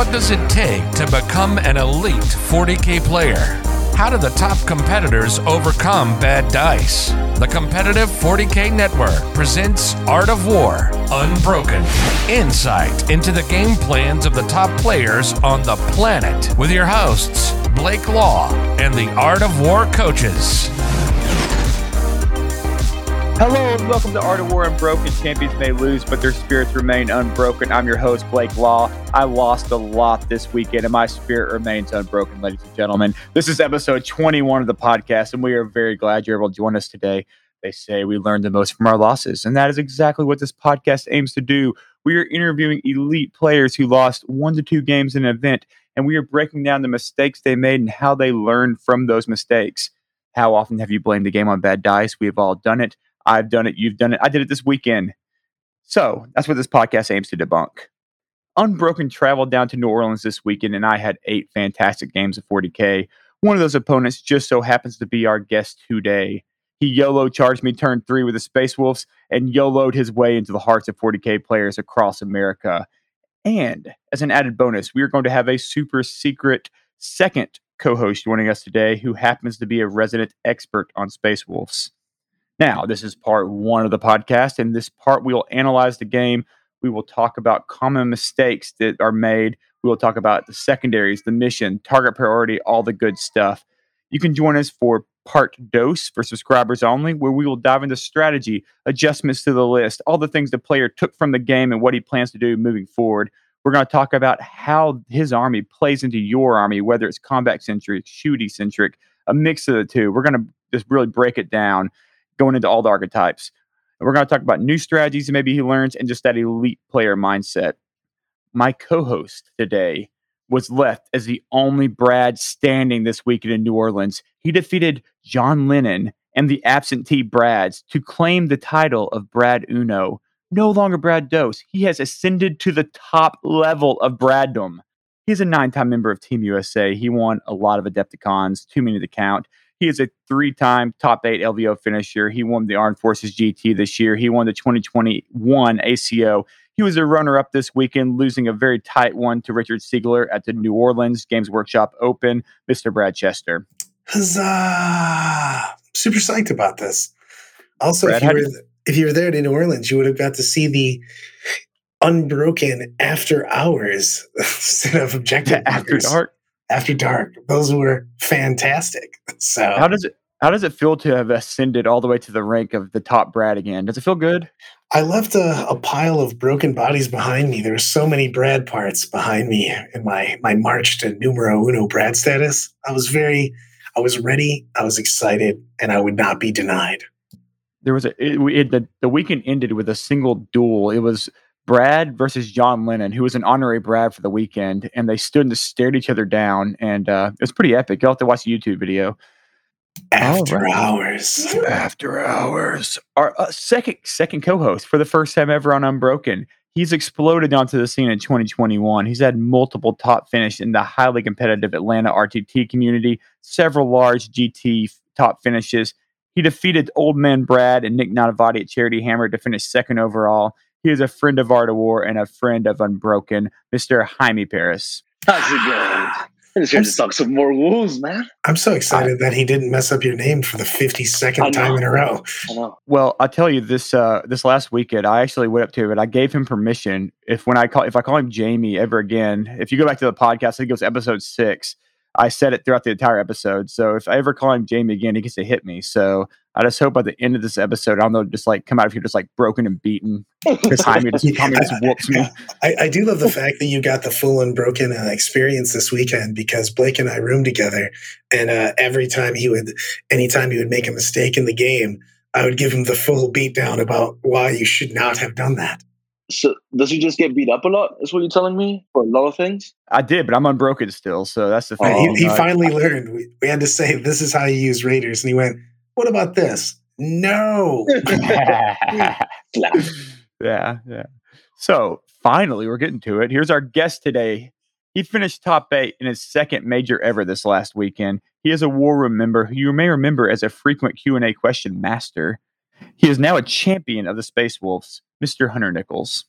What does it take to become an elite 40K player? How do the top competitors overcome bad dice? The Competitive 40K Network presents Art of War Unbroken. Insight into the game plans of the top players on the planet with your hosts, Blake Law and the Art of War coaches. Hello and welcome to Art of War Unbroken. Champions may lose, but their spirits remain unbroken. I'm your host, Blake Law. I lost a lot this weekend, and my spirit remains unbroken, ladies and gentlemen. This is episode 21 of the podcast, and we are very glad you're able to join us today. They say we learn the most from our losses, and that is exactly what this podcast aims to do. We are interviewing elite players who lost one to two games in an event, and we are breaking down the mistakes they made and how they learned from those mistakes. How often have you blamed the game on bad dice? We have all done it. I've done it. You've done it. I did it this weekend. So that's what this podcast aims to debunk. Unbroken traveled down to New Orleans this weekend, and I had eight fantastic games of 40K. One of those opponents just so happens to be our guest today. He YOLO charged me turn three with the Space Wolves and YOLO'd his way into the hearts of 40K players across America. And as an added bonus, we are going to have a super secret second co host joining us today who happens to be a resident expert on Space Wolves. Now, this is part one of the podcast. In this part, we will analyze the game. We will talk about common mistakes that are made. We will talk about the secondaries, the mission, target priority, all the good stuff. You can join us for part dose for subscribers only, where we will dive into strategy, adjustments to the list, all the things the player took from the game and what he plans to do moving forward. We're going to talk about how his army plays into your army, whether it's combat centric, shooty centric, a mix of the two. We're going to just really break it down going into all the archetypes. And we're going to talk about new strategies that maybe he learns and just that elite player mindset. My co host today was left as the only Brad standing this weekend in New Orleans. He defeated John Lennon and the absentee Brads to claim the title of Brad Uno. No longer Brad Dose. He has ascended to the top level of Braddom. He's a nine time member of Team USA. He won a lot of Adepticons, too many to count. He is a three time top eight LVO finisher. He won the Armed Forces GT this year. He won the 2021 ACO. He was a runner up this weekend, losing a very tight one to Richard Siegler at the New Orleans Games Workshop Open. Mr. Brad Chester. Huzzah! Super psyched about this. Also, Brad, if, you were, if you were there in New Orleans, you would have got to see the unbroken after hours instead of objective after dark after dark. Those were fantastic. So how does it how does it feel to have ascended all the way to the rank of the top Brad again? Does it feel good? I left a, a pile of broken bodies behind me. There were so many Brad parts behind me in my my march to numero uno Brad status. I was very, I was ready, I was excited, and I would not be denied. There was a it, it, the the weekend ended with a single duel. It was Brad versus John Lennon, who was an honorary Brad for the weekend, and they stood and stared each other down, and uh, it was pretty epic. You'll have to watch the YouTube video. After right. hours. After hours. Our uh, second second co-host for the first time ever on Unbroken. He's exploded onto the scene in 2021. He's had multiple top finish in the highly competitive Atlanta RTT community, several large GT top finishes. He defeated Old Man Brad and Nick Nanavati at Charity Hammer to finish second overall. He is a friend of Art of War and a friend of Unbroken, Mr. Jaime Paris. How's it going? I'm just here to talk some more wolves, man. I'm so excited I, that he didn't mess up your name for the 52nd time in a row. I know. Well, I'll tell you this uh, this last weekend, I actually went up to it. I gave him permission. If when I call if I call him Jamie ever again, if you go back to the podcast, I think it was episode six. I said it throughout the entire episode. So if I ever call him Jamie again, he gets to hit me. So I just hope by the end of this episode, I don't know, just like come out of here just like broken and beaten. Because Jaime just, Jaime just whoops me. I, I, do love the fact that you got the full unbroken uh, experience this weekend because Blake and I roomed together, and uh, every time he would, anytime he would make a mistake in the game, I would give him the full beatdown about why you should not have done that. So does he just get beat up a lot? Is what you're telling me for a lot of things? I did, but I'm unbroken still, so that's the thing. Oh, he, he oh, finally learned. We, we had to say this is how you use Raiders, and he went, "What about this?" No. yeah, yeah. So finally, we're getting to it. Here's our guest today. He finished top eight in his second major ever this last weekend. He is a War Room member who you may remember as a frequent Q and A question master. He is now a champion of the Space Wolves, Mr. Hunter Nichols.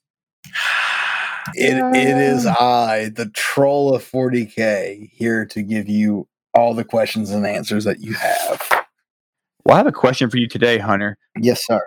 It, it is uh. I, the troll of 40K, here to give you all the questions and answers that you have. Well, I have a question for you today, Hunter. Yes, sir.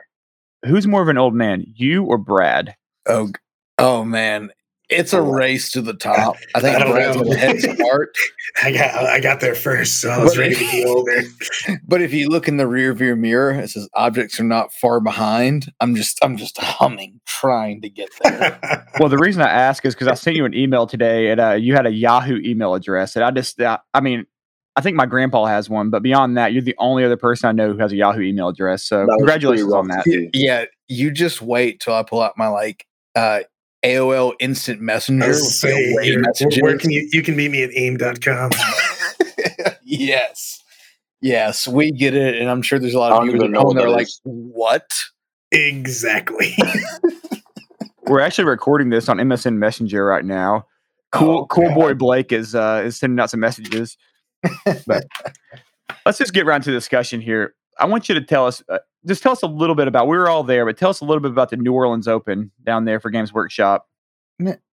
Who's more of an old man, you or Brad? Oh, oh man. It's a race to the top. I think I don't Brad's know. going to head start. I got I got there first, so I was But- ready to be older. But if you look in the rear view mirror, it says objects are not far behind. I'm just I'm just humming, trying to get there. Well, the reason I ask is because I sent you an email today, and uh, you had a Yahoo email address, and I just, uh, I mean, I think my grandpa has one, but beyond that, you're the only other person I know who has a Yahoo email address. So That congratulations on that. to yeah, you just wait till I pull out my like uh AOL instant messenger. I with was the saying, away you're- messages. where can you you can meet me at aim.com. yes. Yes, we get it, and I'm sure there's a lot of don't viewers even at know home what that are that like, "What?" exactly. We're actually recording this on MSN Messenger right now. Cool, Oh, cool God. boy Blake is uh, is sending out some messages. But let's just get right into the discussion here. I want you to tell us, uh, just tell us a little bit about. We were all there, but tell us a little bit about the New Orleans Open down there for Games Workshop.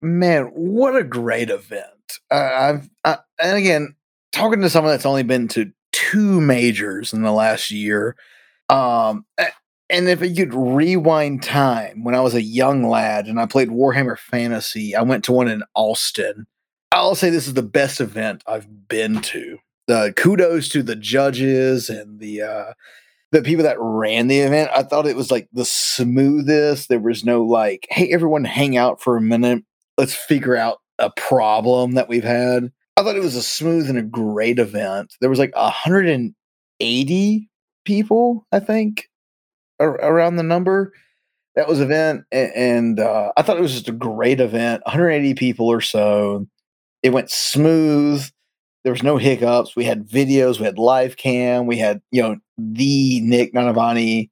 Man, what a great event! Uh, I've I, and again talking to someone that's only been to two majors in the last year. Um, and if you could rewind time when I was a young lad and I played Warhammer Fantasy, I went to one in Austin. I'll say this is the best event I've been to. The kudos to the judges and the uh, the people that ran the event. I thought it was like the smoothest. There was no like, hey, everyone hang out for a minute. Let's figure out a problem that we've had. I thought it was a smooth and a great event. There was like 180 people, I think, ar- around the number. That was event, a- and uh, I thought it was just a great event. 180 people or so. It went smooth there was no hiccups. We had videos, we had live cam, we had, you know, the Nick Nanavati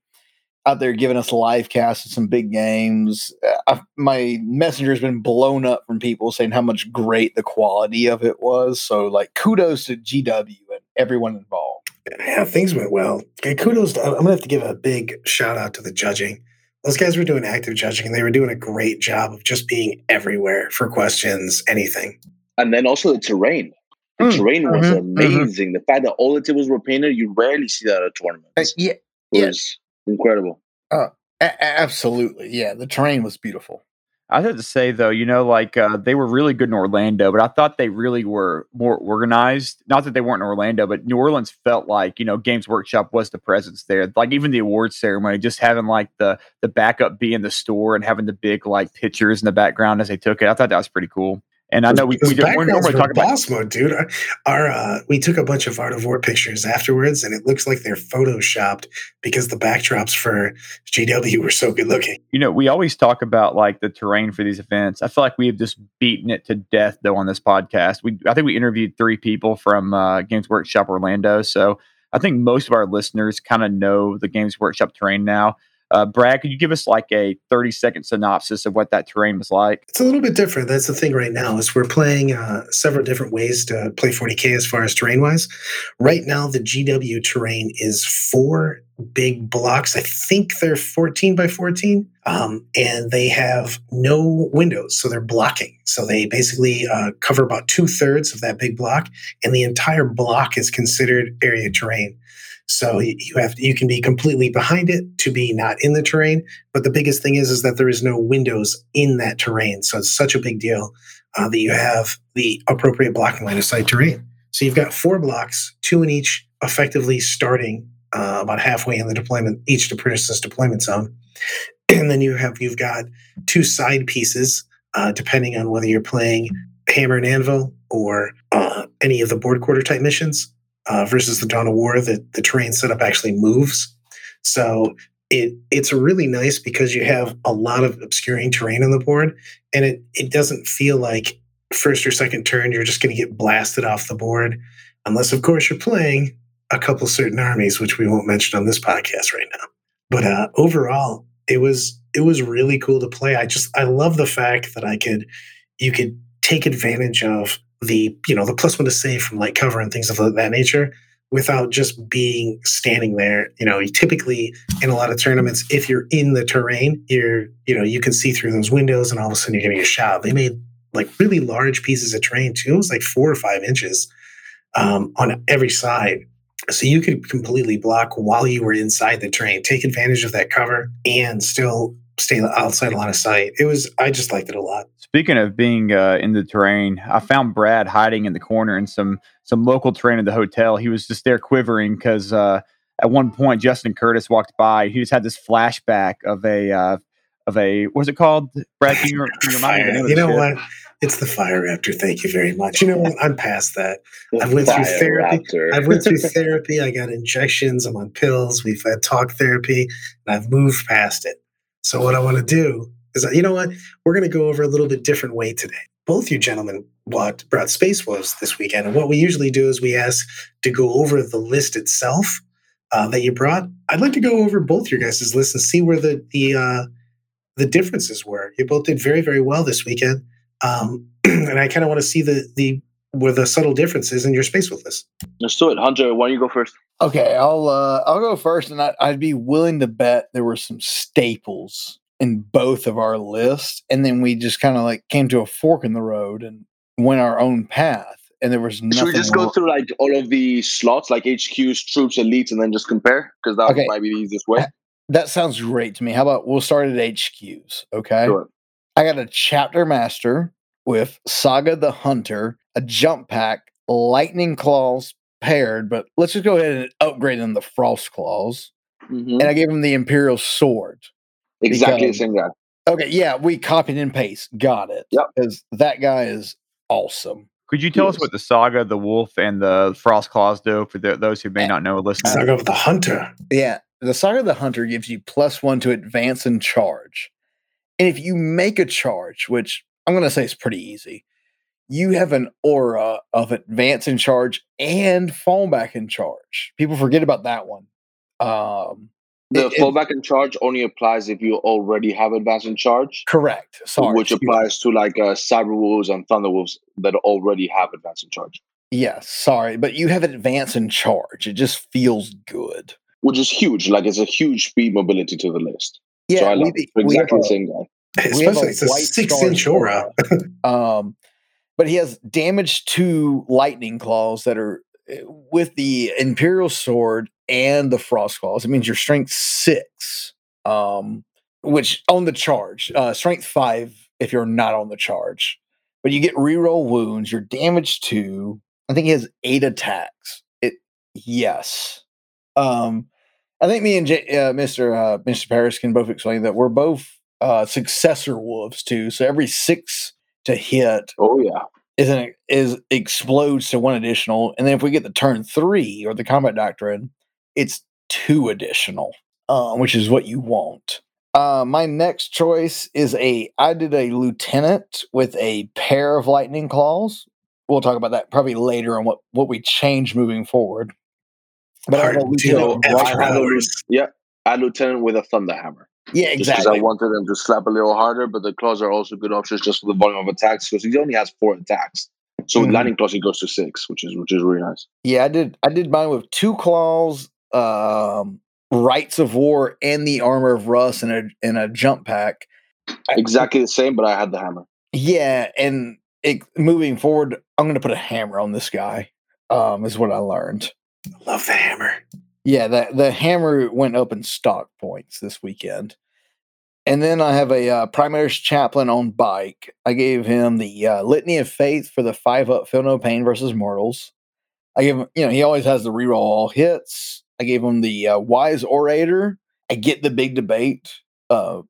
out there giving us live casts of some big games. Uh, I, my messenger has been blown up from people saying how much great the quality of it was. So, like, kudos to GW and everyone involved. yeah, things went well. Okay, kudos. To, I'm gonna have to give a big shout out to the judging. Those guys were doing active judging, and they were doing a great job of just being everywhere for questions, anything. And then also the terrain. The Mm, terrain was mhm, mhm. amazing. The fact that all the tables were painted, you rarely see that at tournaments. yeah, It yeah. was incredible. a- a- absolutely. Yeah, the terrain was beautiful. I have to say though, you know, like uh, they were really good in Orlando, but I thought they really were more organized. Not that they weren't in Orlando, but New Orleans felt like you know Games Workshop was the presence there. Like even the awards ceremony, just having like the the backup be in the store and having the big like pictures in the background as they took it. I thought that was pretty cool. And I know we, we don't, we're normally talking about boss mode, dude. Our, our uh, we took a bunch of Art of War pictures afterwards, and it looks like they're photoshopped because the backdrops for GW were so good looking. you know, we always talk about like the terrain for these events. I feel like we have just beaten it to death though on this podcast. We I think we interviewed three people from uh, Games Workshop Orlando, so I think most of our listeners kind of know the Games Workshop terrain now. Uh, Brad, could you give us like a thirty second synopsis of what that terrain was like? It's a little bit different. That's the thing right now is we're playing uh, several different ways to play 40k as far as terrain wise. Right now, the GW terrain is four big blocks. I think they're 14 by 14, um, and they have no windows, so they're blocking. So they basically uh, cover about two thirds of that big block, and the entire block is considered area terrain. So you have you can be completely behind it to be not in the terrain, but the biggest thing is is that there is no windows in that terrain. So it's such a big deal uh, that you have the appropriate blocking line of sight terrain. So you've got four blocks, two in each, effectively starting uh, about halfway in the deployment, each to deployment zone, and then you have you've got two side pieces, uh, depending on whether you're playing Hammer and Anvil or uh, any of the board quarter type missions uh, versus the Dawn of War. that the terrain setup actually moves, so it it's really nice because you have a lot of obscuring terrain on the board, and it it doesn't feel like first or second turn you're just going to get blasted off the board, unless of course you're playing a couple certain armies, which we won't mention on this podcast right now. But uh, overall, it was it was really cool to play. I just I love the fact that I could you could take advantage of the you know the plus one to save from light cover and things of that nature without just being standing there. You know, typically in a lot of tournaments, if you're in the terrain, you're, you know, you can see through those windows and all of a sudden you're getting a shot. They made like really large pieces of terrain too. It was like four or five inches um, on every side. So you could completely block while you were inside the terrain, take advantage of that cover and still stay outside a line of sight. It was, I just liked it a lot. Speaking of being uh, in the terrain, I found Brad hiding in the corner in some some local terrain at the hotel. He was just there quivering because uh, at one point Justin Curtis walked by. He just had this flashback of a uh, of a what's it called? Brad, can you, can you remind me? of the name of you know ship? what? It's the Fire Raptor. Thank you very much. You know what? I'm past that. I've went through therapy. I've went through therapy. I got injections. I'm on pills. We've had talk therapy, and I've moved past it. So what I want to do is, you know what? We're going to go over a little bit different way today. Both you gentlemen what brought Space Wolves this weekend, and what we usually do is we ask to go over the list itself uh, that you brought. I'd like to go over both your guys' lists and see where the the uh, the differences were. You both did very very well this weekend, um, and I kind of want to see the the where the subtle differences in your Space with this. Let's do it. Hunter, why don't you go first? Okay, I'll uh, I'll go first, and I, I'd be willing to bet there were some staples in both of our lists, and then we just kind of like came to a fork in the road and went our own path, and there was nothing. Should we just go wrong- through like all of the slots, like HQs, troops, elites, and then just compare? Because that Okay. might be the easiest way. That sounds great to me. How about we'll start at HQs? Okay. Sure. I got a chapter master with Saga the Hunter, a jump pack, lightning claws paired, but let's just go ahead and upgrade them the frost claws. Mhm. And I gave him the Imperial sword. Exactly the same guy. Okay, yeah, we copied and paste. Got it. Yep. Because that guy is awesome. Could you tell us Yes. what the saga, of the wolf, and the frost claws do for the, those who may Uh, not know? Listen, Let's go the Hunter. Yeah. The Saga of the Hunter gives you plus one to advance and charge. And if you make a charge, which I'm going to say is pretty easy, you have an aura of advance in charge and fall back and charge. People forget about that one. Um, The it- it- fallback in charge only applies if you already have advance in charge, correct. Sorry. which excuse me. applies to like uh, Cyber Wolves and Thunder Wolves that already have advance in charge, Yes, sorry. But you have advance in charge. It just feels good. which is huge. Like it's a huge speed mobility to the list. Yeah. so I we- love it. we have Exactly the same guy. Especially it's a white six star inch aura. Um, but he has damage to lightning claws that are uh, with the Imperial sword and the frost claws. It means your strength six, um, which on the charge, uh, strength five if you're not on the charge. But you get reroll wounds. Your damage two. I think he has eight attacks. It yes. Um, I think me and J, uh, Mr. Uh, Mr. Paris can both explain that we're both uh, successor wolves too. So every six to hit Oh yeah. is an is explodes to one additional, and then if we get the turn three or the combat doctrine, it's two additional, uh, which is what you want. Uh, my next choice is a I did a lieutenant with a pair of lightning claws. We'll talk about that probably later on what what we change moving forward. But I have a lieutenant know with after lightning- hours. Yeah. Add lieutenant with a thunder hammer. Yeah, Just because exactly. I wanted them to slap a little harder, but the claws are also good options just for the volume of attacks because he only has four attacks. So with Mhm. lightning claws, he goes to six, which is which is really nice. Yeah, I did. I did mine with two claws, um, rites of war, and the armor of Russ, and a and a jump pack. Exactly the same, but I had the hammer. Yeah, and it, moving forward, I'm going to put a hammer on this guy. Um, is what I learned. Love the hammer. Yeah, the the hammer went up in stock points this weekend. And then I have a uh, Primaris chaplain on bike. I gave him the uh, Litany of Faith for the five up, feel no pain versus mortals. I gave him, you know, he always has the reroll all hits. I gave him the uh, Wise Orator. I get the big debate uh,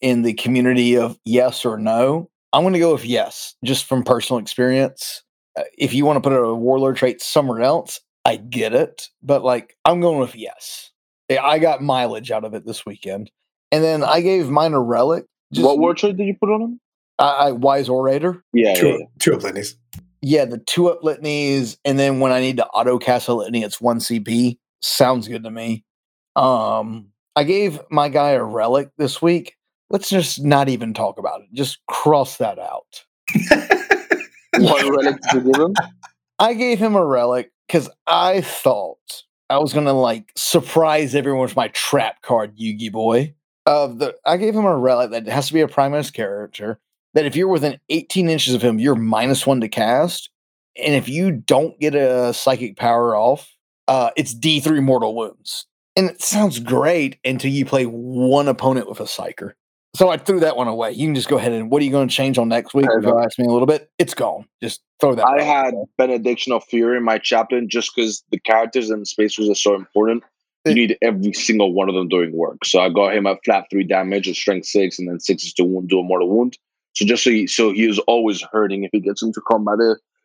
in the community of yes or no. I'm going to go with yes, just from personal experience. Uh, if you want to put a warlord trait somewhere else, I get it, but like I'm going with yes. I got mileage out of it this weekend, and then I gave mine a relic. Just, what word trait did you put on him? I, I wise orator. Yeah, yeah, Two, yeah. two up litanies. Yeah, the two up litanies, and then when I need to auto cast a litany, it's one CP. Sounds good to me. Um, I gave my guy a relic this week. Let's just not even talk about it. Just cross that out. What relic did you give him? I gave him a relic because I thought I was gonna like surprise everyone with my trap card, Yugi Boy. Of the, I gave him a relic that has to be a Primus character. That if you're within 18 inches of him, you're minus one to cast, and if you don't get a psychic power off, uh, it's D3 mortal wounds. And it sounds great until you play one opponent with a psyker. So I threw that one away. You can just go ahead and what are you going to change on next week? If you ask me a little bit, it's gone. Just throw that. I had away. Benediction of Fury in my chaplain just because the characters and the spacers are so important. You need every single one of them doing work. So I got him at flat three damage, a strength six, and then six is to wound, do a mortal wound. So just so he, so he is always hurting if he gets into combat.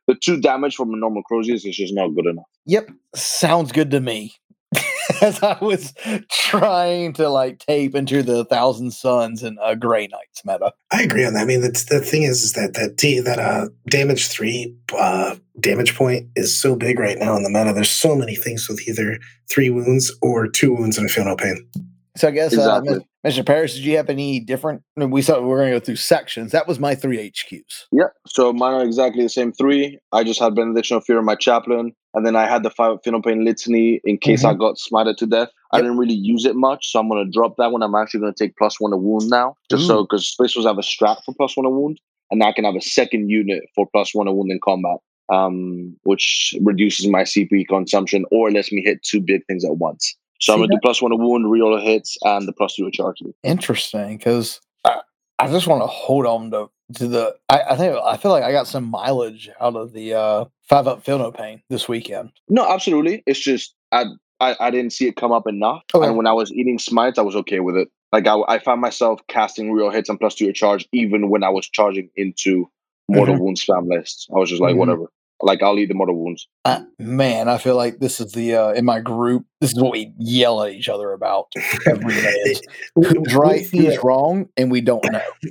The two damage from a normal Crozius is just not good enough. Yep, sounds good to me. as I was trying to like tape into the Thousand Suns and uh, Grey Knights meta. I agree on that. I mean, the, the thing is, is that that D, that uh, damage three uh, damage point is so big right now in the meta. There's so many things with either three wounds or two wounds and feel no pain. So I guess, uh, exactly. uh, Mr. Paris, did you have any different? We thought we were going to go through sections. That was my three HQs. Yeah. So mine are exactly the same three. I just had Benediction of Fury in my chaplain, and then I had the five Feel Pain Litany in case mm-hmm. I got smited to death. Yep. I didn't really use it much, so I'm going to drop that one. I'm actually going to take plus one a wound now, just Ooh. so because Spacers have a strap for plus one a wound, and I can have a second unit for plus one a wound in combat, um, which reduces my CP consumption or lets me hit two big things at once. So See I'm gonna do plus one a wound, reroll hits, and the plus two a charge. Interesting, because I, I, just want to hold on to to the. I, I, think I feel like I got some mileage out of the uh, five up feel no pain this weekend. No, absolutely. It's just I I, I didn't see it come up enough, okay. and when I was eating smites, I was okay with it. Like I, I found myself casting real hits and plus two a charge, even when I was charging into mortal mm-hmm. wound spam lists. I was just like, mm-hmm. whatever. Like I'll eat the mortal wounds. Uh, man, I feel like this is the uh, in my group. This is what we yell at each other about every day. who's right, who's wrong, and we don't know.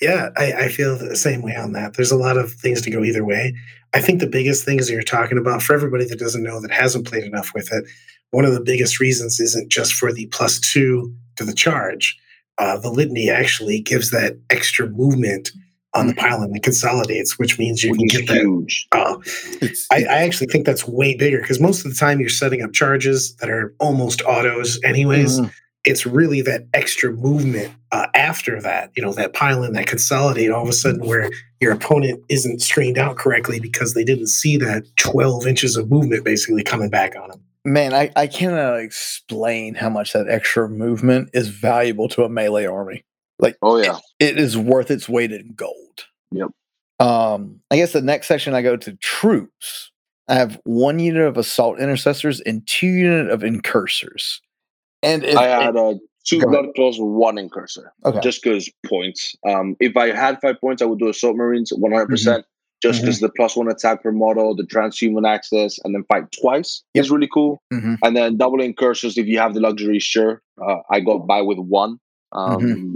Yeah, I, I, feel the same way on that. There's a lot of things to go either way. I think the biggest things you're talking about for everybody that doesn't know that hasn't played enough with it, one of the biggest reasons isn't just for the plus two to the charge. Uh, the litany actually gives that extra movement on the pile in that consolidates, which means you which can get huge. that. Uh, I, I, actually think that's way bigger because most of the time you're setting up charges that are almost autos, anyways. Mm. It's really that extra movement uh, after that, you know, that pile in, that consolidate all of a sudden where your opponent isn't screened out correctly because they didn't see that 12 inches of movement basically coming back on them. Man, I, I cannot explain how much that extra movement is valuable to a melee army. Like, oh yeah, it, it is worth its weight in gold. Yep. Um, I guess the next section I go to troops. I have one unit of assault intercessors and two unit of incursors. And if, I had a two blood claws, one incursor. Okay. Just because points. Um, if I had five points, I would do assault marines one hundred percent. Mm-hmm. Just because mm-hmm. the plus one attack per model, the transhuman access, and then fight twice yep. is really cool. Mm-hmm. And then double incursors if you have the luxury. Sure, uh, I got by with one. Um, mm-hmm.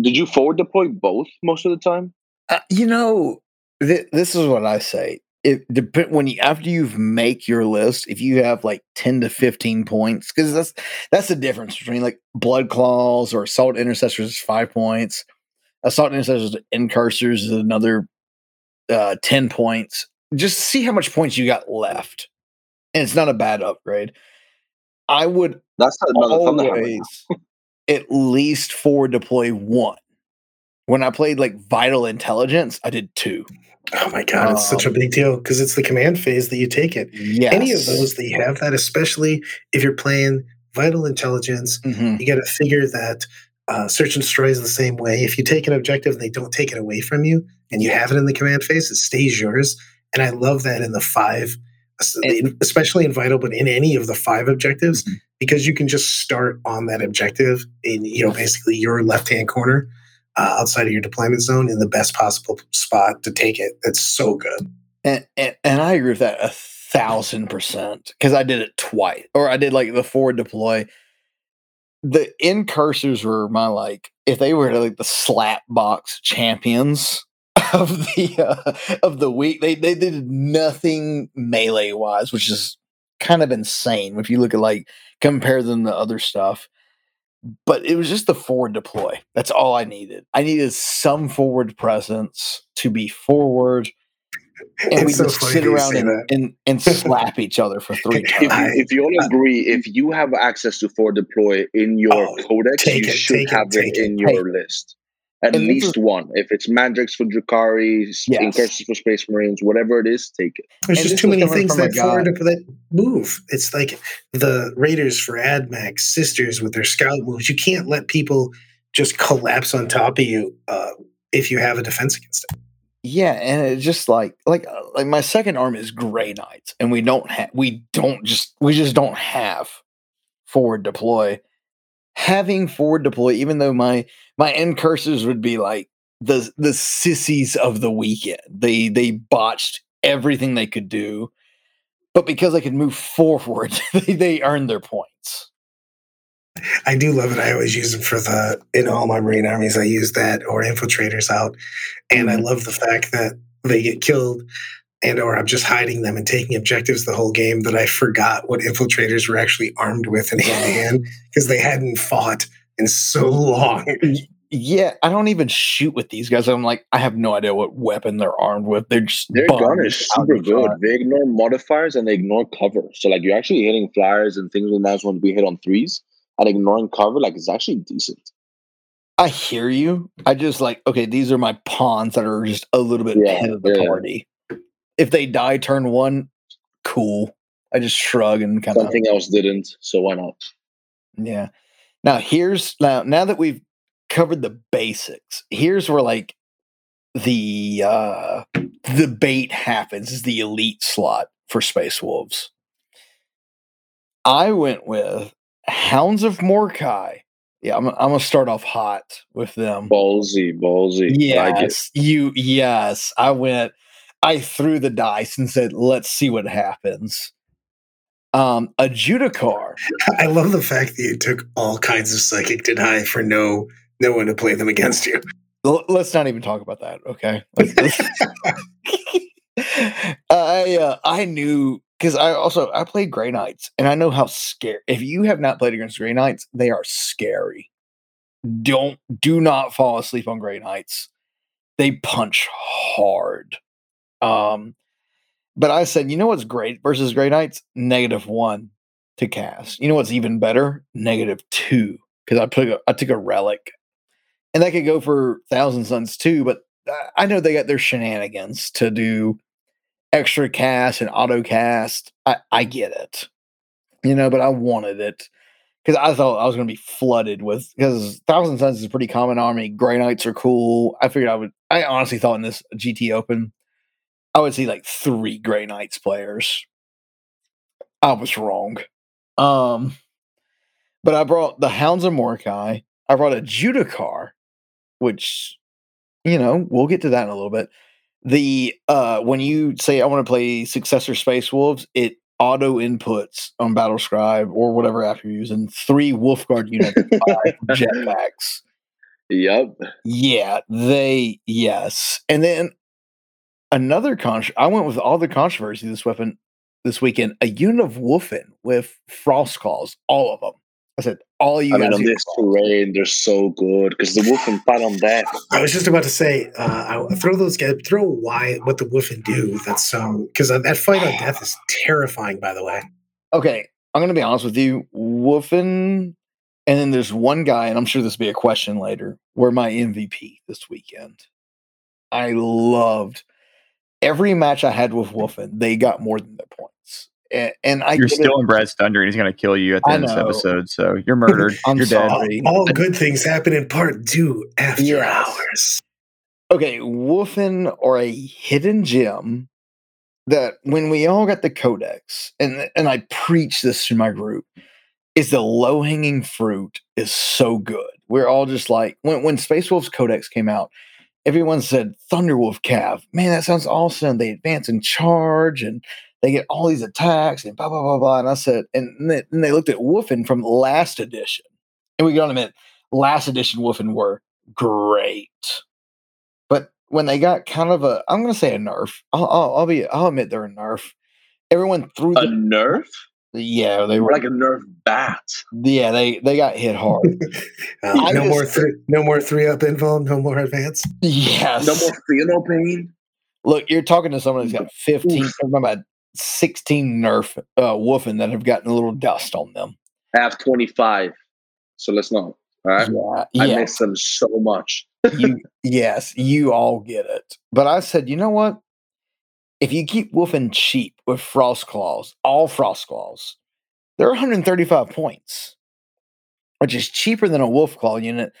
Did you forward deploy both most of the time? Uh, you know, th- this is what I say. It depend when you after you've make your list, if you have like ten to fifteen points, because that's that's the difference between like blood claws or assault intercessors is five points, assault intercessors incursors is another uh, ten points. Just see how much points you got left, and it's not a bad upgrade. I would that's another always at least forward deploy one. When I played like Vital Intelligence, I did two. Oh my god, um, it's such a um, big deal because it's the command phase that you take it. Yes. Any of those that you have that, especially if you're playing Vital Intelligence, mm-hmm. you got to figure that uh, Search and Destroy is the same way. If you take an objective and they don't take it away from you, and you have it in the command phase, it stays yours. And I love that in the five, especially in Vital, but in any of the five objectives, mm-hmm because you can just start on that objective in you know basically your left hand corner uh, outside of your deployment zone in the best possible spot to take it. It's so good. And and, and I agree with that a thousand percent because I did it twice, or I did like the forward deploy. The incursors were my like if they were like the slap box champions of the uh, of the week. They they did nothing melee wise, which is kind of insane if you look at like compare them to other stuff. But it was just the forward deploy. That's all I needed. I needed some forward presence to be forward and It's we so just sit around and, and and slap each other for three If, times. If you all agree, if you have access to forward deploy in your Oh, codex, you it, should take have it, it. in your list. At And least is- one. If it's Mandrakes for Drukhari, s- Yes. Incursions for Space Marines, whatever it is, take it. There's And just too many things that forward guy- that move. It's like the Raiders for AdMech, Sisters with their scout moves. You can't let people just collapse on top of you uh, if you have a defense against it. Yeah, and it's just like like uh, like my second arm is Grey Knights, and we don't have we don't just we just don't have forward deploy. Having forward deploy, even though my my incursors would be like the the sissies of the weekend. They they botched everything they could do, but because they could move forward, they, they earned their points. I do love it. I always use them for the in all my Marine armies. I use that or infiltrators out, and I Mhm. love the fact that they get killed, and or I'm just hiding them and taking objectives the whole game. That I forgot what infiltrators were actually armed with in hand to hand because they hadn't fought in so long. Yeah, I don't even shoot with these guys. I'm like, I have no idea what weapon they're armed with. They're just Their gun is super in good. front. They ignore modifiers and they ignore cover. So like you're actually hitting flyers and things with minus one when we hit on threes and ignoring cover, like it's actually decent. I hear you. I just like, okay, these are my pawns that are just a little bit Yeah, ahead of the yeah. party. If they die turn one, cool. I just shrug and kind of Something else didn't, so why not? yeah. Now here's now now that we've covered the basics, here's where like the uh the bait happens is the elite slot for Space Wolves. I went with Hounds of Morkai. Yeah, I'm, I'm gonna start off hot with them. Ballsy, ballsy. I like. Yes, you. Yes, I went. I threw the dice and said, "Let's see what happens." Um, a Judicar. I love the fact that you took all kinds of psychic deny for no no one to play them against you. L- let's not even talk about that. Okay. I uh, I knew because I also I played Grey Knights and I know how scary. If you have not played against Grey Knights, they are scary. Don't do not fall asleep on Grey Knights. They punch hard. Um, but I said, you know what's great versus Grey Knights? Negative one to cast. You know what's even better? Negative two because I took a, I took a relic, and that could go for Thousand Suns too. But I- know they got their shenanigans to do extra cast and auto cast. I I get it, you know, but I wanted it because I thought I was going to be flooded with because Thousand Suns is a pretty common army. Grey Knights are cool. I figured I would. I honestly thought in this GT Open, I would see like three Grey Knights players. I was wrong. Um, but I brought the Hounds of Morkai. I brought a Judicar, which, you know, we'll get to that in a little bit. The uh when you say I want to play Successor Space Wolves, it auto inputs on Battle Scribe or whatever app you're using three Wolfguard units, five jetpacks. Yep. Yeah, they yes. And then another con I went with all the controversy this weapon this weekend, a unit of Wulfen with frost claws, all of them. I said, all you I mean, guys on get this terrain, they're so good because the wolf can fight on death. I was just about to say, uh, I throw those guys, throw why what the Wulfen do. That's so because that fight on death is terrifying. By the way, Okay, I'm gonna be honest with you. Wulfen, and then there's one guy, and I'm sure this will be a question later, Where my MVP this weekend. I loved every match I had with Wulfen, they got more than their points. And, and I You're get it. still in Brad's thunder, and he's going to kill you at the I end of this episode. So you're murdered. I'm you're dead. all, all good things happen in part two after Yes. hours. okay, Wulfen or a hidden gem that when we all got the codex, and and I preach this to my group, is the low hanging fruit is so good. We're all just like when when Space Wolves Codex came out, everyone said Thunderwolf Cav. Man, that sounds awesome. They advance and charge and they get all these attacks and blah blah blah blah. And I said, and then and they looked at Wulfen from last edition, and we got to admit, last edition Wulfen were great. But when they got kind of a, I'm going to say a nerf. I'll, I'll, I'll be, I'll admit they're a nerf. Everyone threw A the, nerf? Yeah, they were, like a nerf bat? yeah, they they got hit hard. Uh, no just- more three, no more three up info, no more advance. yes, No more feel no pain? Look, you're talking to someone that's got 15, about 16 Nerf uh, Wulfen that have gotten a little dust on them. I have 25. So let's not. All right. Yeah, I yeah. miss them so much. you, yes, you all get it. But I said, you know what? If you keep Wulfen cheap with frost claws, all frost claws, they're 135 points, which is cheaper than a wolf claw unit.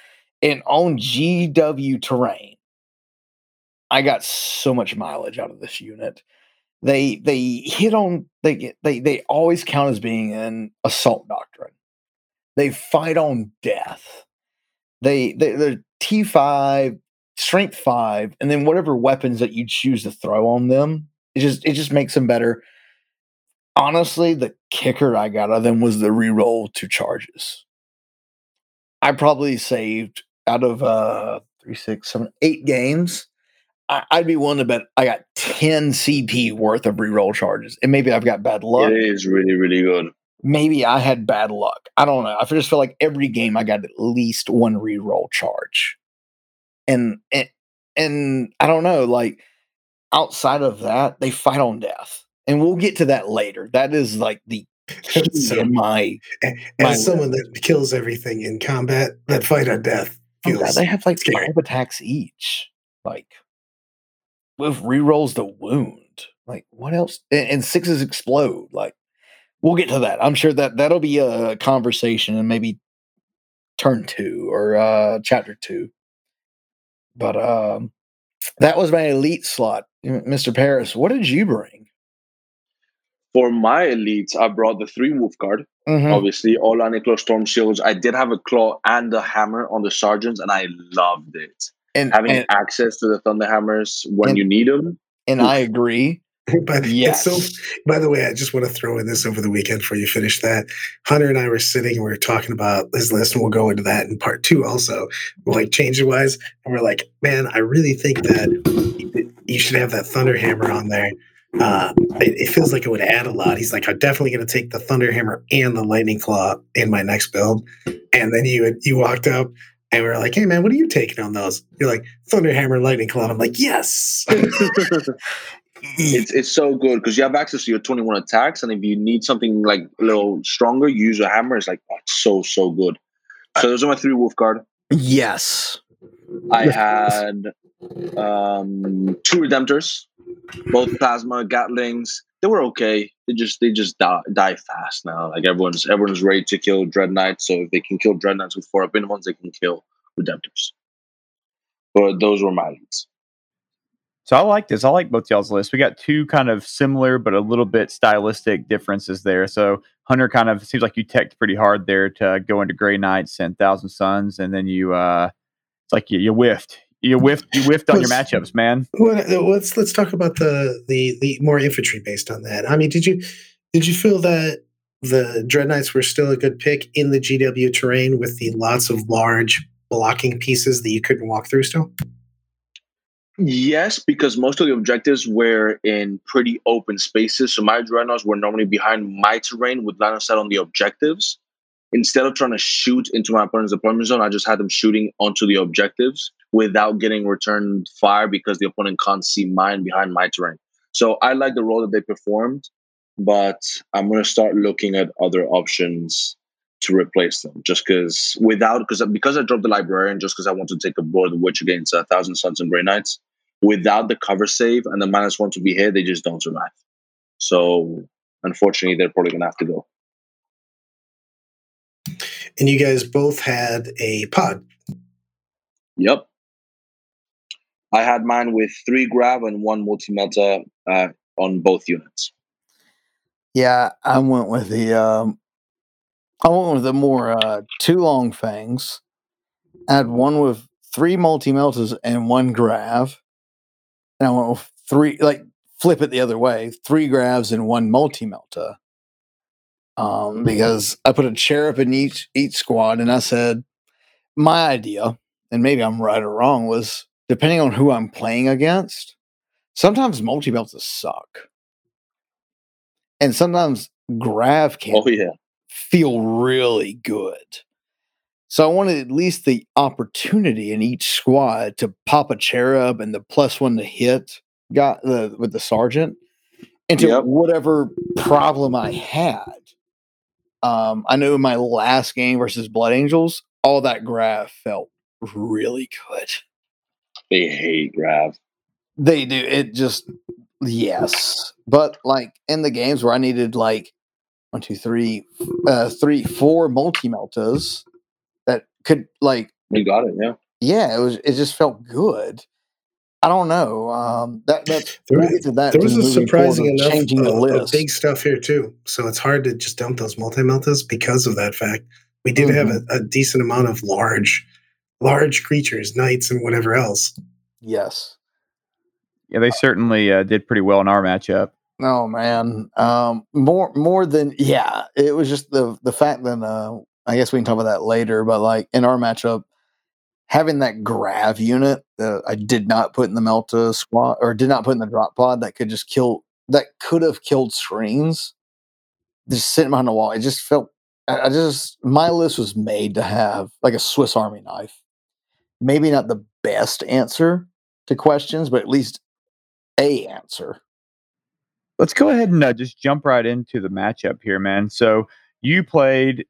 And on GW terrain, I got so much mileage out of this unit. They they hit on they get they they always count as being an assault doctrine. They fight on death. They they they're T five, strength five, and then whatever weapons that you choose to throw on them, it just it just makes them better. Honestly, the kicker I got out of them was the reroll two charges. I probably saved out of uh three, six, seven, eight games. I, I'd be willing to bet I got 10 CP worth of reroll charges. And maybe I've got bad luck. It is really, really good. Maybe I had bad luck. I don't know. I just feel like every game I got at least one reroll charge. And and, and I don't know, like outside of that, they fight on death. And we'll get to that later. That is like the So- in my As My- someone that kills everything in combat, that fight on death Oh, God, they have like scary. five attacks each. Like with rerolls the wound. Like what else? And, and sixes explode. Like we'll get to that. I'm sure that that'll be a conversation and maybe turn two or uh chapter two. But um that was my elite slot. M- Mr. Paris, what did you bring? For my elites, I brought the three wolf guard. Mhm. Obviously, all Aniklo storm shields. I did have a claw and a hammer on the sergeants, and I loved it. And, Having and, access to the thunder hammers when and- you need them. and I agree. But Yes. so. By the way, I just want to throw in this over the weekend before you finish that. Hunter and I were sitting and we were talking about this list, and we'll go into that in part two also, like change wise. And we're like, man, I really think that you should have that thunder hammer on there. Uh, it, it feels like it would add a lot. He's like, I'm definitely going to take the thunder hammer and the lightning claw in my next build. And then you you walked up. And we are like, "Hey man, what are you taking on those?" You're like, "Thunder Hammer, Lightning Claw." I'm like, "Yes." it's it's so good because you have access to your 21 attacks, and if you need something like a little stronger, you use a hammer. It's like oh, it's so so good. So those are my three wolf guard. Yes. I had um, two redemptors, both plasma gatlings. They were okay. They just they just die, die fast now. Like everyone's everyone's ready to kill dread knights. So if they can kill dread knights with four up in ones, they can kill redemptors. But those were my leads. So I like this. I like both y'all's lists. We got two kind of similar, but a little bit stylistic differences there. So Hunter kind of seems like you teched pretty hard there to go into Grey Knights and Thousand Suns, and then you uh it's like you, you whiffed. You whiffed you whiffed on your matchups, man. Well, let's let's talk about the the the more infantry based on that. I mean, did you did you feel that the dreadnoughts were still a good pick in the GW terrain with the lots of large blocking pieces that you couldn't walk through still? Yes, because most of the objectives were in pretty open spaces. So my dreadnoughts were normally behind my terrain with line of sight on the objectives. Instead of trying to shoot into my opponent's deployment zone, I just had them shooting onto the objectives without getting returned fire because the opponent can't see mine behind my terrain. So I like the role that they performed, but I'm going to start looking at other options to replace them. Just because without because because I dropped the librarian, just because I want to take a board of witch against a thousand suns and gray knights without the cover save and the minus one to be hit, they just don't survive. So unfortunately, they're probably gonna have to go. And you guys both had a pod. Yep. I had mine with three grav and one multi melta uh, on both units. Yeah, I went with the um I went with the more uh two long fangs. I had one with three multi meltas and one grav. And I went with three like flip it the other way, three gravs and one multi melta. Um, because I put a cherub in each each squad and I said my idea, and maybe I'm right or wrong, was depending on who I'm playing against, sometimes multi belts suck. And sometimes grav can Oh yeah. feel really good. So I wanted at least the opportunity in each squad to pop a cherub and the plus one to hit got the with the sergeant into Yep. whatever problem I had. Um, I know in my last game versus Blood Angels, all that grav felt really good. They hate Grav. They do it just yes, but like in the games where I needed like one, two, three, uh, three, four multi meltas that could like We got it, yeah. yeah, it was it just felt good. I don't know. Um, that that's There we'll was- get to that. There was a surprising of enough changing the of, of list. big stuff here too. So it's hard to just dump those multi meltas because of that fact. We did have Mm-hmm. a, a decent amount of large, large creatures, knights, and whatever else. yes. Yeah, they certainly uh, did pretty well in our matchup. Oh man. Um, more more than yeah. It was just the the fact that uh, I guess we can talk about that later. But like in our matchup, having that grav unit that I did not put in the Melta squad or did not put in the drop pod that could just kill that could have killed screens. Just sitting behind the wall, it just felt. I I just my list was made to have like a Swiss Army knife. Maybe not the best answer to questions, but at least a answer. Let's go ahead and uh, just jump right into the matchup here, man. So you played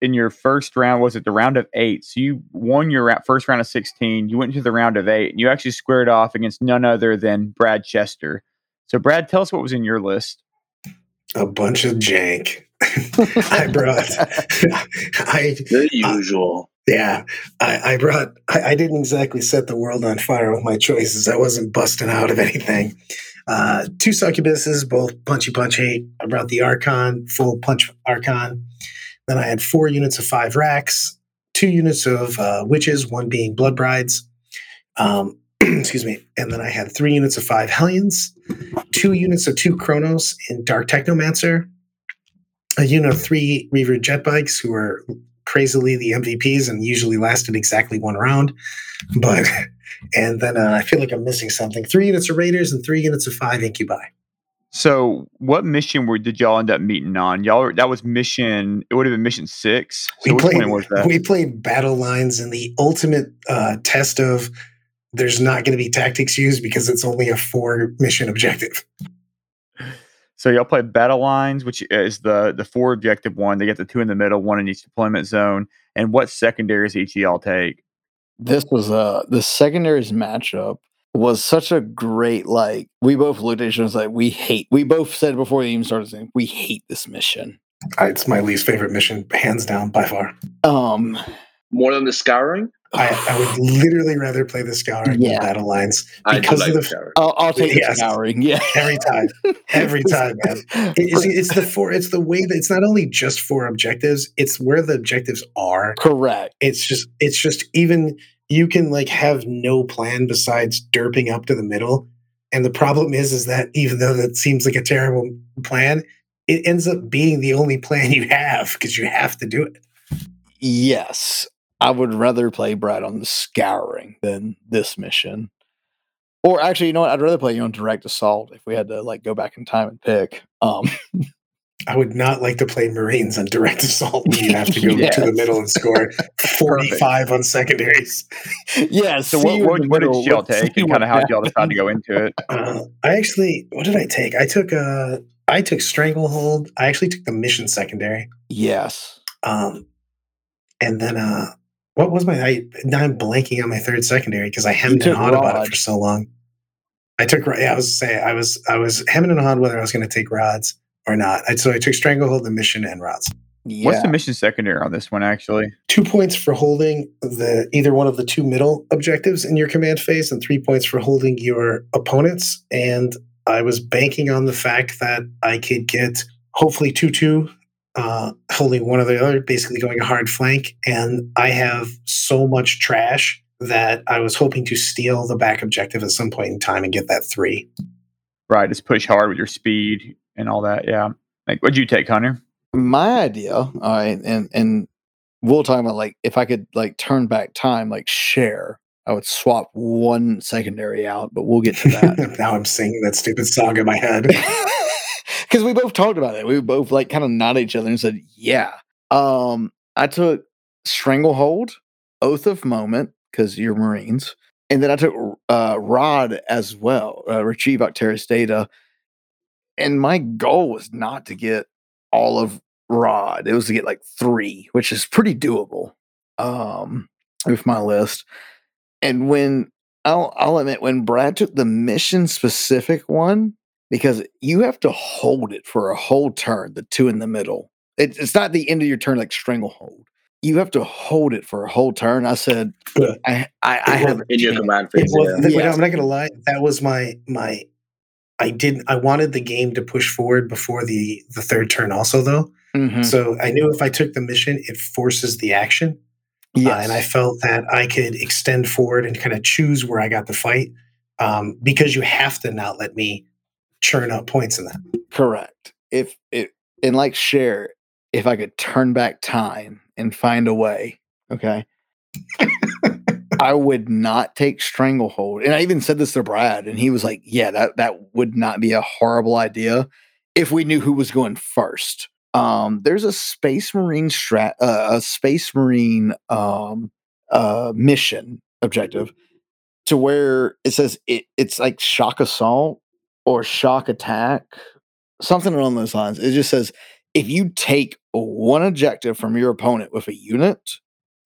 in your first round. Was it the round of eight? So you won your ra- first round of sixteen. You went into the round of eight, and you actually squared off against none other than Brad Chester. So Brad, tell us what was in your list. A bunch of jank. I brought. I The usual. Yeah. I, I brought. I, I didn't exactly set the world on fire with my choices. I wasn't busting out of anything. Uh, two succubuses, both punchy punchy. I brought the Archon, full punch Archon. Then I had four units of five Wracks, two units of uh, witches, one being blood brides. Um, excuse me. And then I had three units of five Hellions, two units of two Cronos in Dark Technomancer, a unit of three Reaver jet bikes who were crazily the MVPs and usually lasted exactly one round. But and then uh, I feel like I'm missing something. Three units of Raiders and three units of five Incubi. So what mission were did y'all end up meeting on? Y'all that was mission. It would have been mission six. So we played was that? we played battle lines in the ultimate uh, test of there's not going to be tactics used because it's only a four mission objective. So y'all play battle lines, which is the the four objective one. They get the two in the middle, one in each deployment zone. And what secondaries each y'all take? this was uh the secondaries matchup was such a great like we both looked at each other and was like we hate we both said before we even started saying we hate this mission It's my least favorite mission, hands down by far. um More than the scouring? I, I would literally rather play the scouring Yeah. than battle lines because like of the the scouring. I'll, I'll take Yes. the scouring yeah every time, every time, man. It- It's, it's the four. It's the way that it's not only just for objectives. It's where the objectives are. correct It's just. It's just even you can like have no plan besides derping up to the middle. And the problem is, is that even though that seems like a terrible plan, it ends up being the only plan you have because you have to do it. yes i would rather play brad on the scouring than this mission or actually you know what i'd rather play you on direct assault if we had to like go back in time and pick um I would not like to play Marines on direct assault when you have to go to the middle and score 45 on secondaries. yeah So what what, what did middle, y'all let's take, see and kind of how did y'all happens. decide to go into it? Uh, I actually, what did I take? I took uh I took Stranglehold. I actually took the mission secondary. yes Um, and then uh, what was my? I now I'm blanking on my third secondary because I hemmed and took hawed about it for so long. I took yeah, I was saying I was I was hemming and hawed whether I was going to take rods or not. I, so I took Stranglehold, the mission, and rods. yeah What's the mission secondary on this one actually? Two points for holding the either one of the two middle objectives in your command phase, and three points for holding your opponents. And I was banking on the fact that I could get hopefully two two, uh, holding one or the other, basically going a hard flank. And I have so much trash that I was hoping to steal the back objective at some point in time and get that three. Right, just push hard with your speed and all that. Yeah. Like, what'd you take, Hunter? my idea all right and and we'll talk about like if i could like turn back time like share i would swap one secondary out but we'll get to that now I'm singing that stupid song in my head. because we both talked about it we both like kind of nodded each other and said yeah um i took stranglehold oath of moment because you're marines and then I took uh, Rod as well, uh, retrieve Octarius data. And my goal was not to get all of Rod; it was to get like three, which is pretty doable um, with my list. And when I'll, I'll admit, when Brad took the mission specific one, because you have to hold it for a whole turn, the two in the middle. It, it's not the end of your turn like stranglehold. You have to hold it for a whole turn. I said, Yeah. I, I, I have in your command phase. was- yeah. wait, Yes. I'm not gonna lie. That was my my. I didn't. I wanted the game to push forward before the the third turn. Also, though, Mhm. so I knew if I took the mission, it forces the action, uh, and I felt that I could extend forward and kind of choose where I got the fight, um, because you have to not let me churn up points in that. Correct. If it and like share, if I could turn back time and find a way, okay, I would not take stranglehold. And I even said this to Brad, and he was like, "Yeah, that that would not be a horrible idea if we knew who was going first. Um, there's a Space Marine strat, uh, a Space Marine um, uh, mission objective to where it says it, it's like shock assault or shock attack, something along those lines. It just says if you take one objective from your opponent with a unit,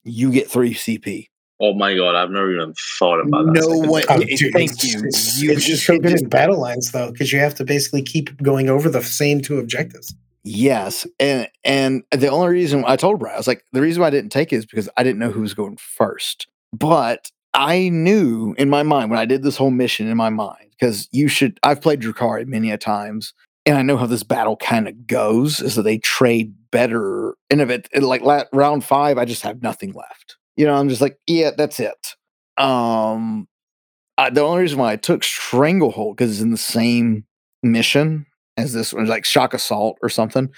you get three CP. Oh my god, I've never even thought about that. No second one- thing. Oh, Yeah, dude, thank it's, you. It's, You it's just- just so good just- in battle lines though, because you have to basically keep going over the same two objectives. Yes, and and the only reason I told Brad, I was like, the reason why I didn't take it is because I didn't know who was going first. But I knew in my mind when I did this whole mission in my mind because you should. I've played Drukhari many a times, and I know how this battle kind of goes. Is that they trade better, and if it, like round five, I just have nothing left. You know, I'm just like, yeah, that's it. Um, I, the only reason why I took Stranglehold because it's in the same mission as this one, like shock assault or something,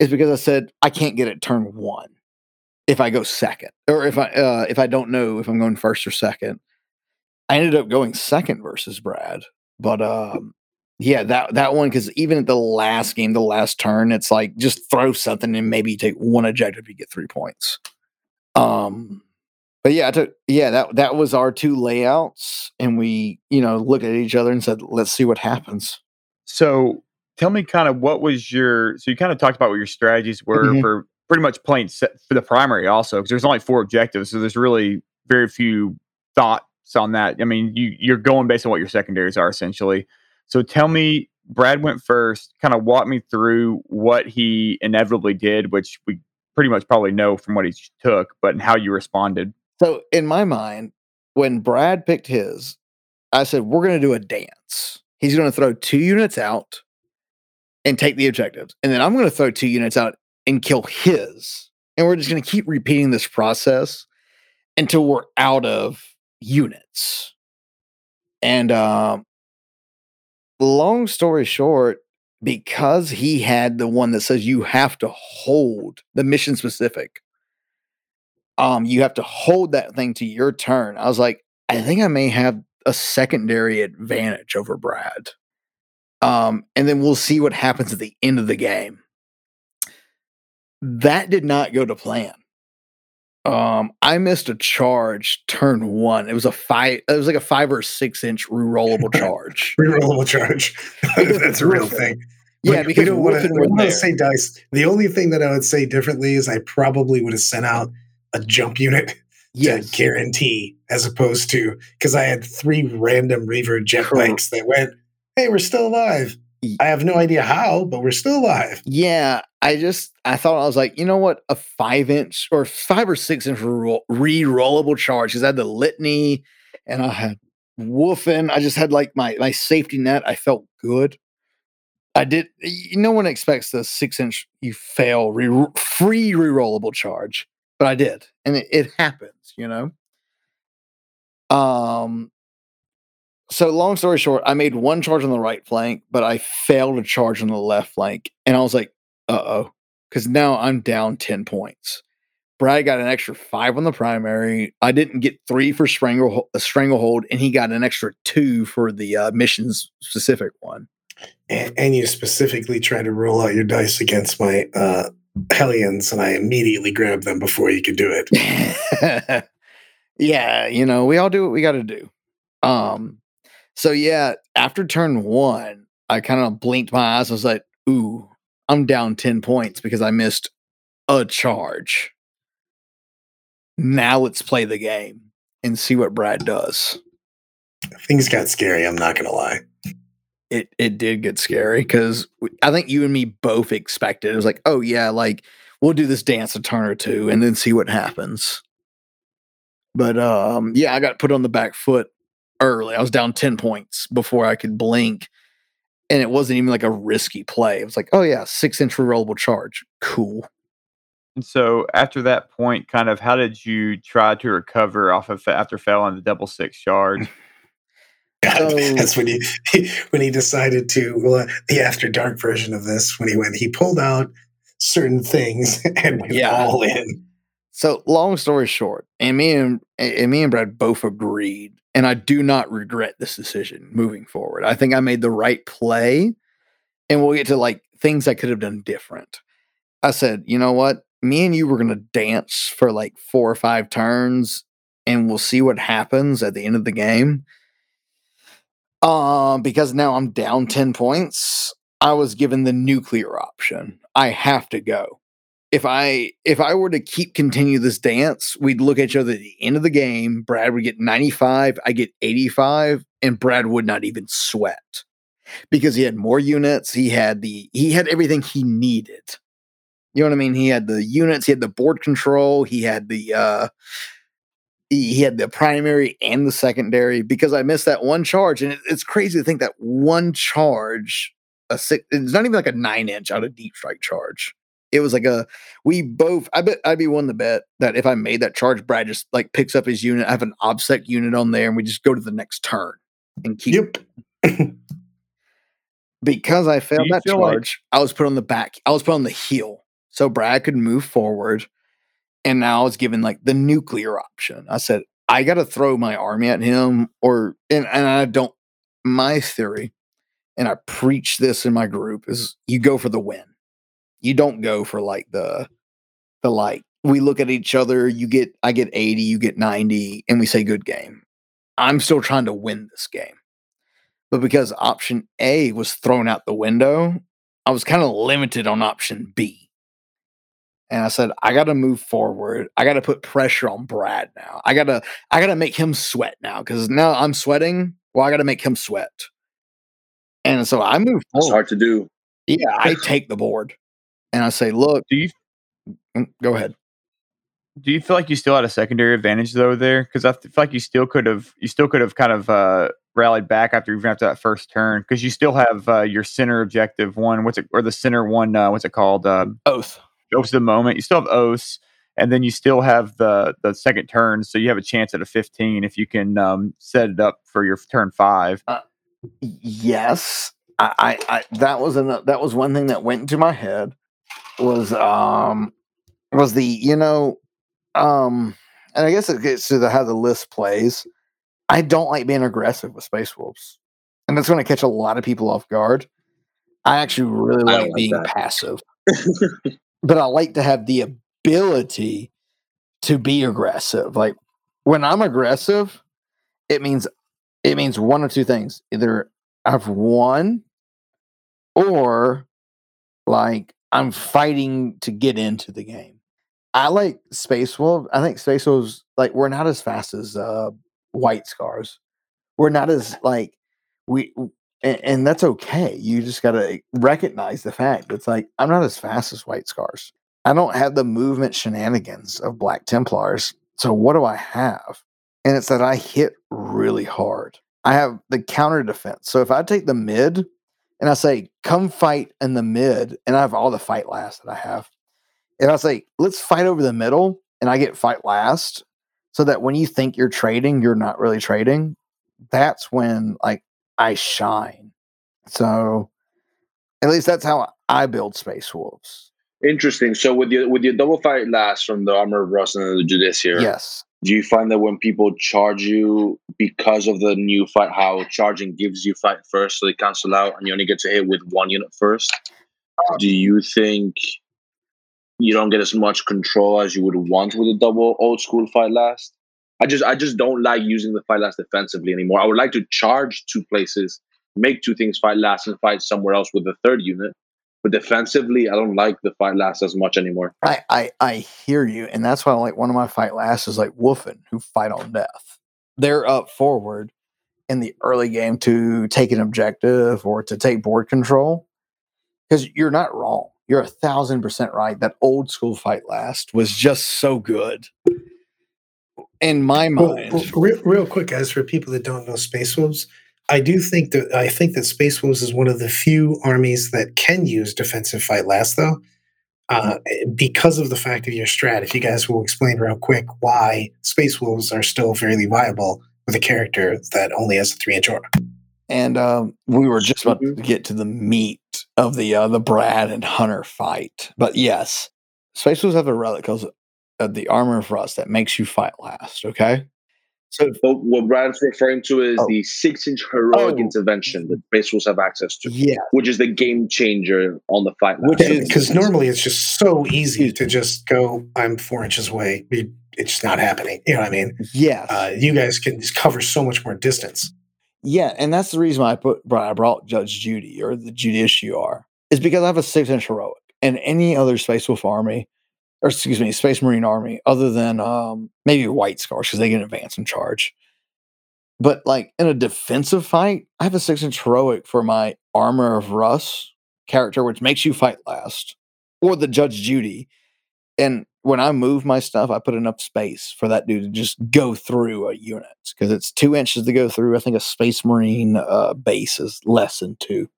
is because I said I can't get it turn one if I go second, or if I uh, if I don't know if I'm going first or second. I ended up going second versus Brad, but um, yeah, that that one because even at the last game, the last turn, it's like just throw something and maybe take one objective, you get three points. Um, but yeah, I took yeah that that was our two layouts, and we you know looked at each other and said, let's see what happens. So tell me kind of what was your so you kind of talked about what your strategies were Mhm. for pretty much playing set for the primary also because there's only four objectives so there's really very few thoughts on that i mean you you're going based on what your secondaries are essentially so tell me brad went first kind of walk me through what he inevitably did which we pretty much probably know from what he took but how you responded So in my mind, when Brad picked his, I said, we're going to do a dance. He's going to throw two units out and take the objectives. And then I'm going to throw two units out and kill his. And we're just going to keep repeating this process until we're out of units. And um, long story short, because he had the one that says you have to hold the mission specific, um, you have to hold that thing to your turn. I was like, I think I may have a secondary advantage over Brad. Um, and then we'll see what happens at the end of the game. That did not go to plan. Um, I missed a charge turn one. It was a five, it was like a five or six inch rerollable charge. Rerollable charge. That's a real thing. yeah, But because we don't want to say dice. The only thing that I would say differently is I probably would have sent out a jump unit Yes. to guarantee, as opposed to because I had three random Reaver jet bikes that went, "Hey, we're still alive." I have no idea how, but we're still alive. Yeah, I just I thought I was like, you know what, a five inch or five or six inch re rollable charge because I had the litany and I had woofing. I just had like my my safety net. I felt good. I did. No one expects the six inch you fail re, free rerollable charge, but I did, and it, it happens. You know. Um. So long story short, I made one charge on the right flank, but I failed a charge on the left flank, and I was like, "Uh oh," because now I'm down ten points. Brad got an extra five on the primary. I didn't get three for strangle uh, stranglehold, and he got an extra two for the uh, missions specific one. And, and you specifically tried to roll out your dice against my uh, Hellions, and I immediately grabbed them before you could do it. yeah, you know, we all do what we got to do. Um, so yeah, after turn one, I kind of blinked my eyes. I was like, "Ooh, I'm down ten points because I missed a charge." Now let's play the game and see what Brad does. Things got scary. I'm not gonna lie. It it did get scary because I think you and me both expected it was like, oh yeah, like we'll do this dance a turn or two and then see what happens. But um, yeah, I got put on the back foot early. I was down ten points before I could blink, and it wasn't even like a risky play. It was like, oh yeah, six inch rollable charge, cool. And so after that point, kind of how did you try to recover off of after failing the double six charge? So, That's when he, he, when he decided to well, uh, the after dark version of this when he went he pulled out certain things and went yeah. all in. So long story short, and me and, and me and Brad both agreed, and I do not regret this decision moving forward. I think I made the right play, and we'll get to like things I could have done different. I said, you know what? Me and you were gonna dance for like four or five turns, and we'll see what happens at the end of the game. Um, because now I'm down 10 points. I was given the nuclear option. I have to go. If I if I were to keep continue this dance, we'd look at each other at the end of the game. Brad would get 95, I get 85, and Brad would not even sweat because he had more units. He had the he had everything he needed. You know what I mean? He had the units, he had the board control, he had the uh he had the primary and the secondary because I missed that one charge. And it, it's crazy to think that one charge, a six, it's not even like a nine inch out of deep strike charge. It was like a, we both, I bet I'd be one to bet that if I made that charge, Brad just like picks up his unit. I have an OBSEC unit on there and we just go to the next turn and keep. Yep. because I failed that charge, like- I was put on the back, I was put on the heel. So Brad could move forward and now I was given like the nuclear option. I said, I got to throw my army at him, or, and, and I don't, my theory, and I preach this in my group, is you go for the win. You don't go for like the, the like, we look at each other, you get, I get 80, you get 90, and we say, good game. I'm still trying to win this game. But because option A was thrown out the window, I was kind of limited on option B and I said, I got to move forward. I got to put pressure on Brad now. I got to, I got to make him sweat now because now I'm sweating. Well, I got to make him sweat. And so I move. forward. It's hard to do. Yeah, I take the board and I say, look. Do you mm, go ahead? Do you feel like you still had a secondary advantage though there? Because I feel like you still could have, you still could have kind of uh, rallied back after even after that first turn because you still have uh, your center objective one. What's it or the center one? Uh, what's it called? Um, Oath Oath the moment. You still have Oaths, and then you still have the the second turn, so you have a chance at a 15 if you can um, set it up for your turn five. Uh, yes, I, I, I, that was an, that was one thing that went into my head was um was the you know um and I guess it gets to the how the list plays. I don't like being aggressive with Space Wolves, and that's going to catch a lot of people off guard. I actually really like, like being that. passive. but I like to have the ability to be aggressive. Like when I'm aggressive, it means it means one or two things. Either I've won or like I'm fighting to get into the game. I like Space Wolf. I think Space Wolves like we're not as fast as uh White Scars. We're not as like we and, and that's okay. You just got to recognize the fact it's like I'm not as fast as White Scars. I don't have the movement shenanigans of Black Templars. So what do I have? And it's that I hit really hard. I have the counter defense. So if I take the mid and I say, come fight in the mid, and I have all the fight last that I have. And I say, let's fight over the middle, and I get fight last, so that when you think you're trading, you're not really trading, that's when like I shine. So at least that's how I build Space Wolves. Interesting. So with your with your double fight last from the armor of Russ and the Judiciar, yes. Do you find that when people charge you because of the new fight, how charging gives you fight first, so they cancel out, and you only get to hit with one unit first? Um, do you think you don't get as much control as you would want with a double old school fight last? I just I just don't like using the fight last defensively anymore. I would like to charge two places, make two things fight last, and fight somewhere else with the third unit. But defensively, I don't like the fight last as much anymore. I, I I hear you, and that's why like one of my fight last is like Wulfen, who fight on death. They're up forward in the early game to take an objective or to take board control. Because you're not wrong. You're a thousand percent right. That old school fight last was just so good. In my Well, mind, well, real, real quick, guys, for people that don't know Space Wolves, I do think that I think that Space Wolves is one of the few armies that can use defensive fight last, though, uh, because of the fact of your strat. If you guys will explain real quick why Space Wolves are still fairly viable with a character that only has a three inch aura. and um, we were just about Mhm. to get to the meat of the uh, the Brad and Hunter fight. But yes, Space Wolves have a relic called uh, the armor of Russ that makes you fight last. Okay, so But what Brad's referring to is Oh. the six inch heroic Oh. intervention that base rules have access to, yeah, which is the game changer on the fight. Which is- Because normally it's just so easy to just go, I'm four inches away. It's just not happening. You know what I mean? Yeah. Uh, you guys can just cover so much more distance. yeah, and that's the reason why I put why I brought Judge Judy or the Judiciar is because I have a six inch heroic, and any other Space Wolf army, or excuse me, Space Marine army, other than um, maybe White Scars because they can advance and charge. But like in a defensive fight, I have a six inch heroic for my armor of Russ character, which makes you fight last, or the Judge Judy. And when I move my stuff, I put enough space for that dude to just go through a unit because it's two inches to go through. I think a Space Marine uh, base is less than two.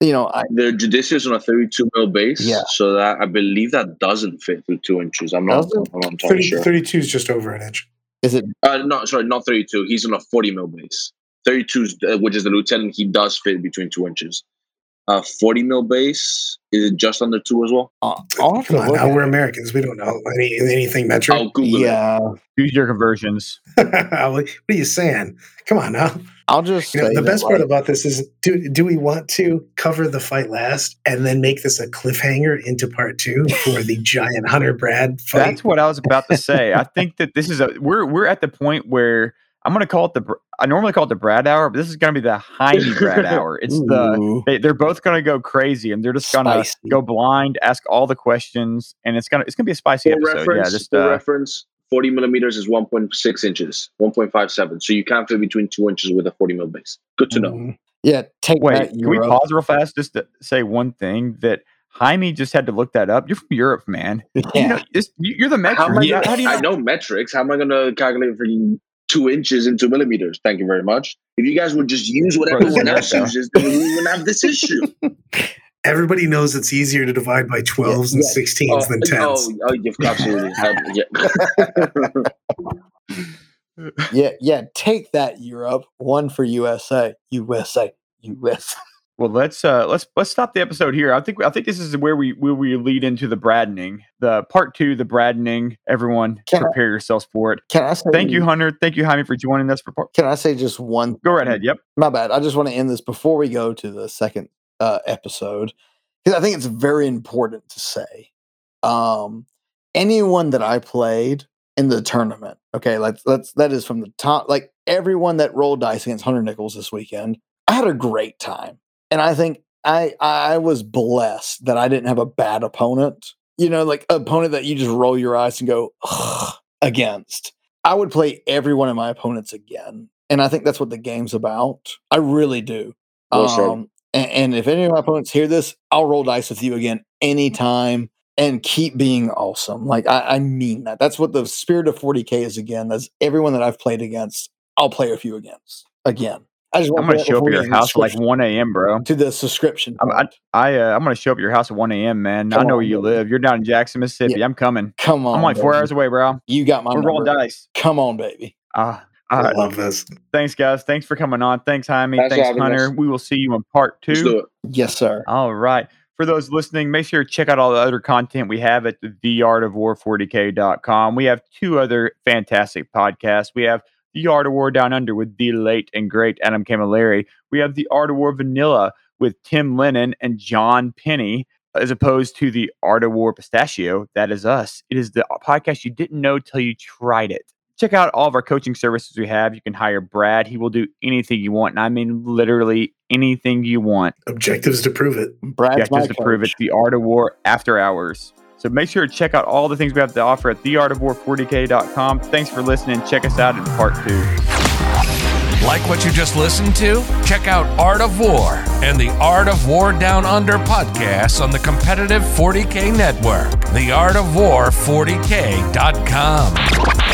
You know, I The Judiciar on a 32 mil base, Yeah. so that I believe that doesn't fit through two inches. I'm not, I'm not entirely 30, sure. 32 is just over an inch. is it Uh, no, sorry, not 32. He's on a 40 mil base. 32, uh, which is the lieutenant, he does fit between two inches. Uh, 40 mil base is it just under two as well? uh, I'll Come on, look now we're. Americans. We don't know any, anything metric. I'll Google it. Yeah, Use your conversions. what are you saying? Come on now. I'll just You know, say the that, best part like, about this is do do we want to cover the fight last and then make this a cliffhanger into part two for the giant Hunter Brad fight? That's what I was about to say. I think that this is a we're we're at the point where I'm going to call it the I normally call it the Brad hour, but this is going to be the Jaime Brad hour. It's the they, they're both going to go crazy and they're just going to Spicy. go blind, ask all the questions, and it's gonna it's gonna be a spicy For episode. reference, yeah, just for uh, reference, 40 millimeters is 1.6 inches, 1.57. So you can't fit between two inches with a 40 mil base. Good to know. mm, yeah. Take wait. that, Can we pause real fast just to say one thing that Jaime just had to look that up. You're from Europe, man. You Yeah. know, this, you- you're the How, am metric. I, Yeah, how do you I know metrics. How am I going to calculate for you two inches and two millimeters? Thank you very much. If you guys would just use what Bro, this is everyone else uses, then we wouldn't have this issue. Everybody knows it's easier to divide by 12s and yeah. 16s than 10s. oh, oh, you've absolutely. yeah. yeah, yeah. Take that, Europe. One for USA, USA, US. Well, let's uh let's let's stop the episode here. I think I think this is where we where we lead into the Bradening, the part two, the Bradening. Everyone, Can I- prepare yourselves for it. Can I say? Thank you, Hunter. Thank you, Jaime, for joining us for part. Can I say just one? Go right ahead. Yep. My bad. I just want to end this before we go to the second uh, episode because I think it's very important to say. Um, anyone that I played in the tournament, okay, like let's that is from the top, like everyone that rolled dice against Hunter Nichols this weekend. I had a great time, and I think I I was blessed that I didn't have a bad opponent. You know, like opponent that you just roll your eyes and go "Ugh," against. I would play every one of my opponents again. And I think that's what the game's about. I really do. Well. Um, and, and if any of my opponents hear this, I'll roll dice with you again anytime and keep being awesome. Like, I, I mean that. That's what the spirit of 40K is again. That's everyone that I've played against, I'll play with you against again. I just I'm want gonna show up at your house at like 1 a.m., bro. to the subscription. I'm, I. I uh, I'm gonna show up at your house at 1 a.m., man. I know on, where you baby. live. You're down in Jackson, Mississippi. I'm coming. Come on. I'm like four baby. hours away, bro. You got my We're rolling dice. Come on, baby. Ah, I love this. thanks, guys. Thanks for coming on. Thanks, Jaime. Thanks Thanks, Hunter. us. We will see you in part Let's two. do it. Yes, sir. All right. For those listening, make sure to check out all the other content we have at the theartofwar40k.com. We have two other fantastic podcasts. We have The Art of War Down Under with the late and great Adam Camilleri. We have The Art of War Vanilla with Tim Lennon and John Penny, as opposed to The Art of War Pistachio. That is us. It is the podcast you didn't know till you tried it. Check out all of our coaching services we have. You can hire Brad. He will do anything you want. And I mean literally anything you want. Objectives to prove it. Brad's Objectives my to prove it. The Art of War After Hours. So make sure to check out all the things we have to offer at theartofwar40k.com. Thanks for listening. Check us out in part two. Like what you just listened to? Check out Art of War and the Art of War Down Under podcasts on the competitive 40K network, theartofwar40k.com.